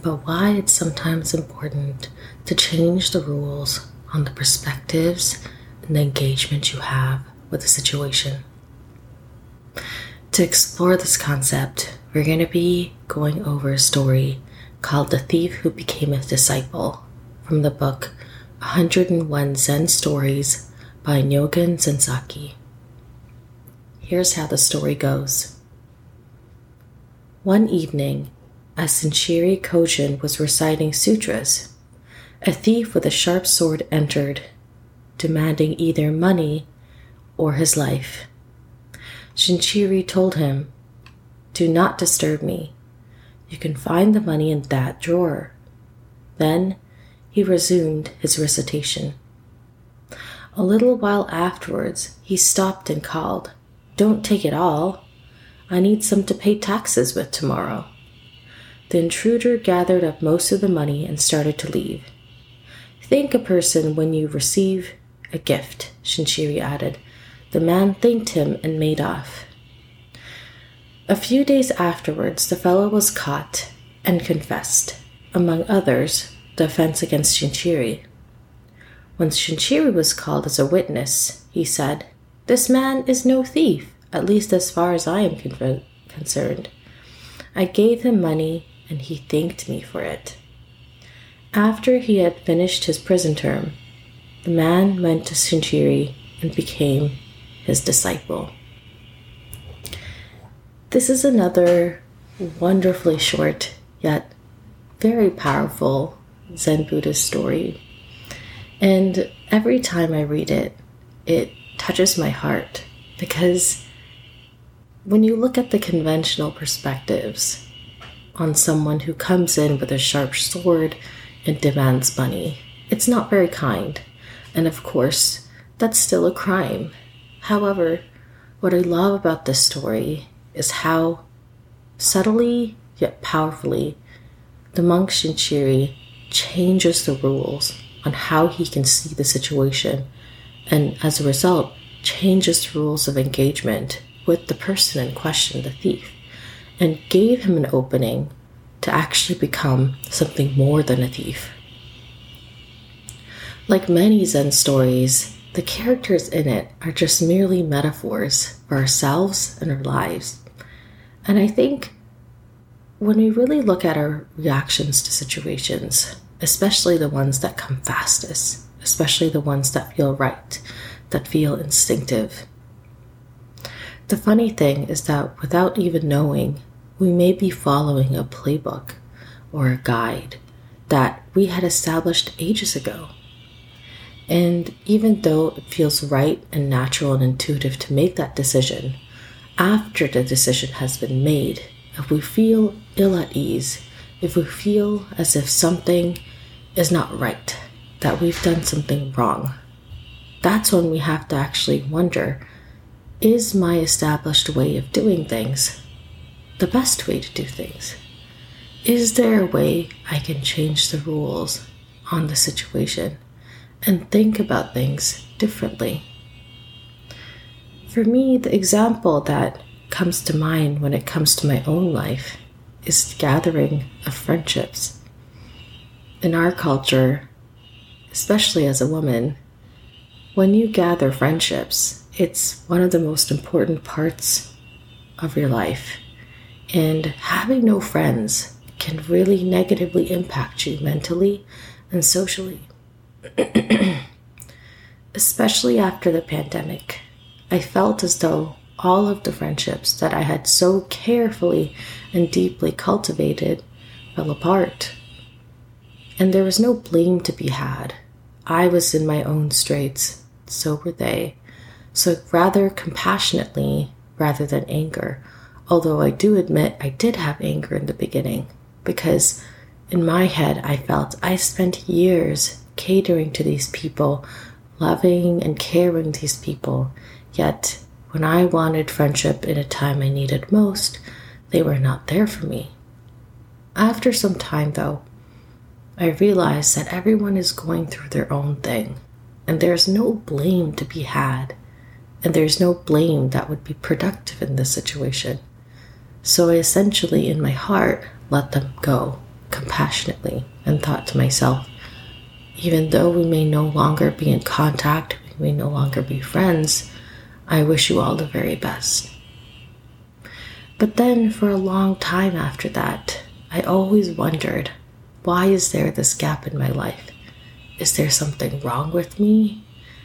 about why it's sometimes important to change the rules on the perspectives and the engagement you have with a situation. To explore this concept, we're going to be going over a story called The Thief Who Became a Disciple from the book 101 Zen Stories by Nyogen Senzaki. Here's how the story goes. One evening, as Shinshiri Kojin was reciting sutras, a thief with a sharp sword entered, demanding either money or his life. Shinchiri told him, Do not disturb me. You can find the money in that drawer. Then he resumed his recitation. A little while afterwards, he stopped and called, Don't take it all. I need some to pay taxes with tomorrow. The intruder gathered up most of the money and started to leave. Thank a person when you receive a gift, Shinshiri added. The man thanked him and made off. A few days afterwards, the fellow was caught and confessed, among others, the offense against Shinshiri. When Shinshiri was called as a witness, he said, This man is no thief, at least as far as I am con- concerned. I gave him money and he thanked me for it. After he had finished his prison term, the man went to Shinshiri and became his disciple. This is another wonderfully short yet very powerful Zen Buddhist story. And every time I read it, it touches my heart because when you look at the conventional perspectives on someone who comes in with a sharp sword and demands money. It's not very kind. And of course, that's still a crime. However, what I love about this story is how subtly yet powerfully the monk Shinshiri changes the rules on how he can see the situation, and as a result, changes the rules of engagement with the person in question, the thief and gave him an opening to actually become something more than a thief. Like many Zen stories, the characters in it are just merely metaphors for ourselves and our lives. And I think when we really look at our reactions to situations, especially the ones that come fastest, especially the ones that feel right, that feel instinctive, the funny thing is that without even knowing, we may be following a playbook or a guide that we had established ages ago. And even though it feels right and natural and intuitive to make that decision, after the decision has been made, if we feel ill at ease, if we feel as if something is not right, that we've done something wrong, that's when we have to actually wonder is my established way of doing things the best way to do things? Is there a way I can change the rules on the situation and think about things differently? For me, the example that comes to mind when it comes to my own life is gathering of friendships. In our culture, especially as a woman, when you gather friendships, it's one of the most important parts of your life. And having no friends can really negatively impact you mentally and socially. Especially after the pandemic, I felt as though all of the friendships that I had so carefully and deeply cultivated fell apart. And there was no blame to be had. I was in my own straits, so were they. So rather compassionately, rather than anger, Although I do admit I did have anger in the beginning because in my head, I felt I spent years catering to these people, loving and caring these people, yet when I wanted friendship in a time I needed most, they were not there for me. After some time, though, I realized that everyone is going through their own thing, and there's no blame to be had, and there's no blame that would be productive in this situation. So I essentially, in my heart, let them go compassionately and thought to myself, even though we may no longer be in contact, we may no longer be friends, I wish you all the very best. But then, for a long time after that, I always wondered why is there this gap in my life? Is there something wrong with me?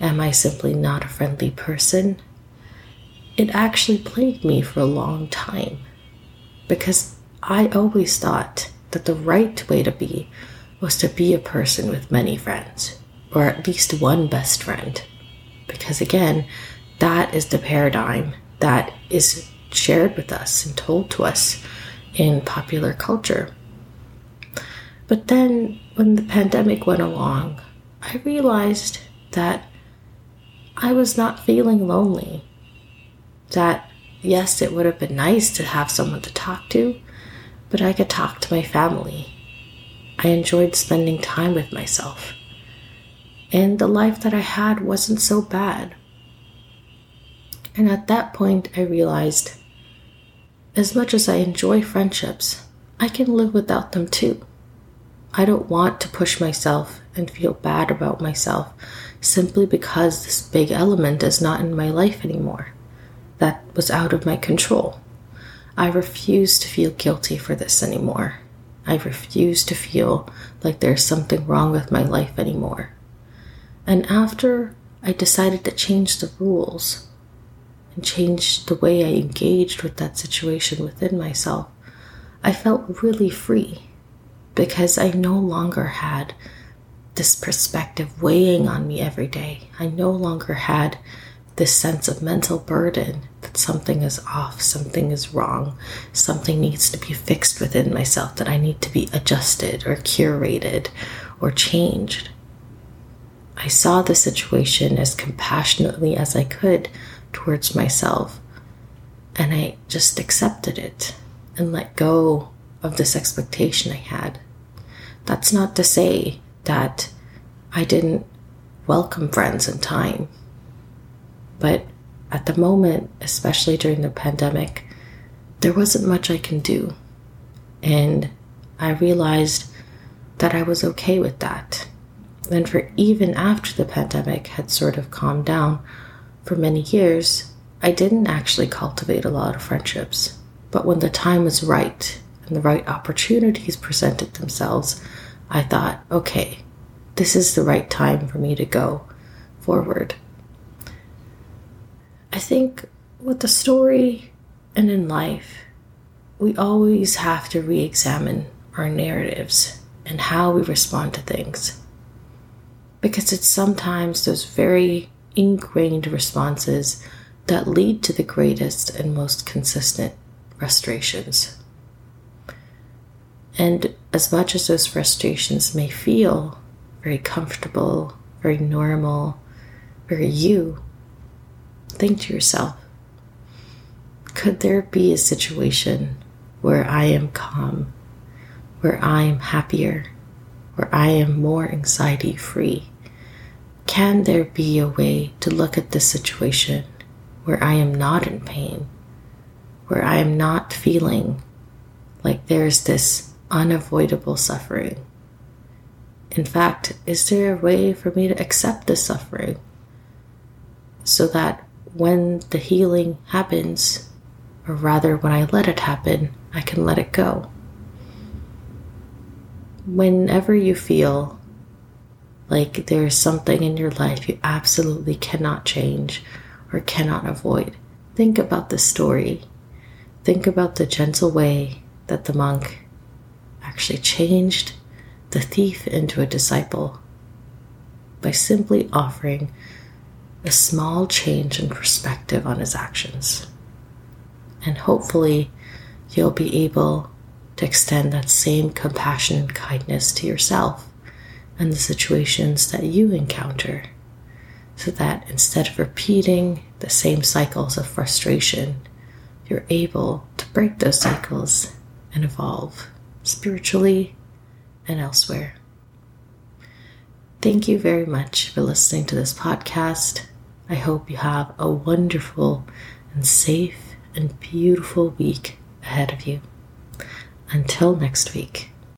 Am I simply not a friendly person? It actually plagued me for a long time because I always thought that the right way to be was to be a person with many friends, or at least one best friend. Because again, that is the paradigm that is shared with us and told to us in popular culture. But then, when the pandemic went along, I realized that I was not feeling lonely. That, yes, it would have been nice to have someone to talk to, but I could talk to my family. I enjoyed spending time with myself. And the life that I had wasn't so bad. And at that point, I realized as much as I enjoy friendships, I can live without them too. I don't want to push myself and feel bad about myself simply because this big element is not in my life anymore. Was out of my control. I refuse to feel guilty for this anymore. I refuse to feel like there's something wrong with my life anymore. And after I decided to change the rules and change the way I engaged with that situation within myself, I felt really free because I no longer had this perspective weighing on me every day. I no longer had this sense of mental burden that something is off, something is wrong, something needs to be fixed within myself, that I need to be adjusted or curated or changed. I saw the situation as compassionately as I could towards myself, and I just accepted it and let go of this expectation I had. That's not to say that I didn't welcome friends in time but at the moment, especially during the pandemic, there wasn't much I can do. And I realized that I was okay with that. And for even after the pandemic had sort of calmed down for many years, I didn't actually cultivate a lot of friendships. But when the time was right and the right opportunities presented themselves, I thought, okay, this is the right time for me to go forward. I think with the story and in life, we always have to re examine our narratives and how we respond to things. Because it's sometimes those very ingrained responses that lead to the greatest and most consistent frustrations. And as much as those frustrations may feel very comfortable, very normal, very you, think to yourself could there be a situation where I am calm, where I am happier, where I am more anxiety free? Can there be a way to look at this situation where I am not in pain, where I am not feeling like there's this unavoidable suffering? In fact, is there a way for me to accept this suffering so that when the healing happens, or rather, when I let it happen, I can let it go. Whenever you feel like there's something in your life you absolutely cannot change or cannot avoid, think about the story. Think about the gentle way that the monk actually changed the thief into a disciple by simply offering a small change in perspective on his actions. And hopefully, you'll be able to extend that same compassion and kindness to yourself and the situations that you encounter so that instead of repeating the same cycles of frustration, you're able to break those cycles and evolve spiritually and elsewhere. Thank you very much for listening to this podcast. I hope you have a wonderful and safe and beautiful week ahead of you. Until next week.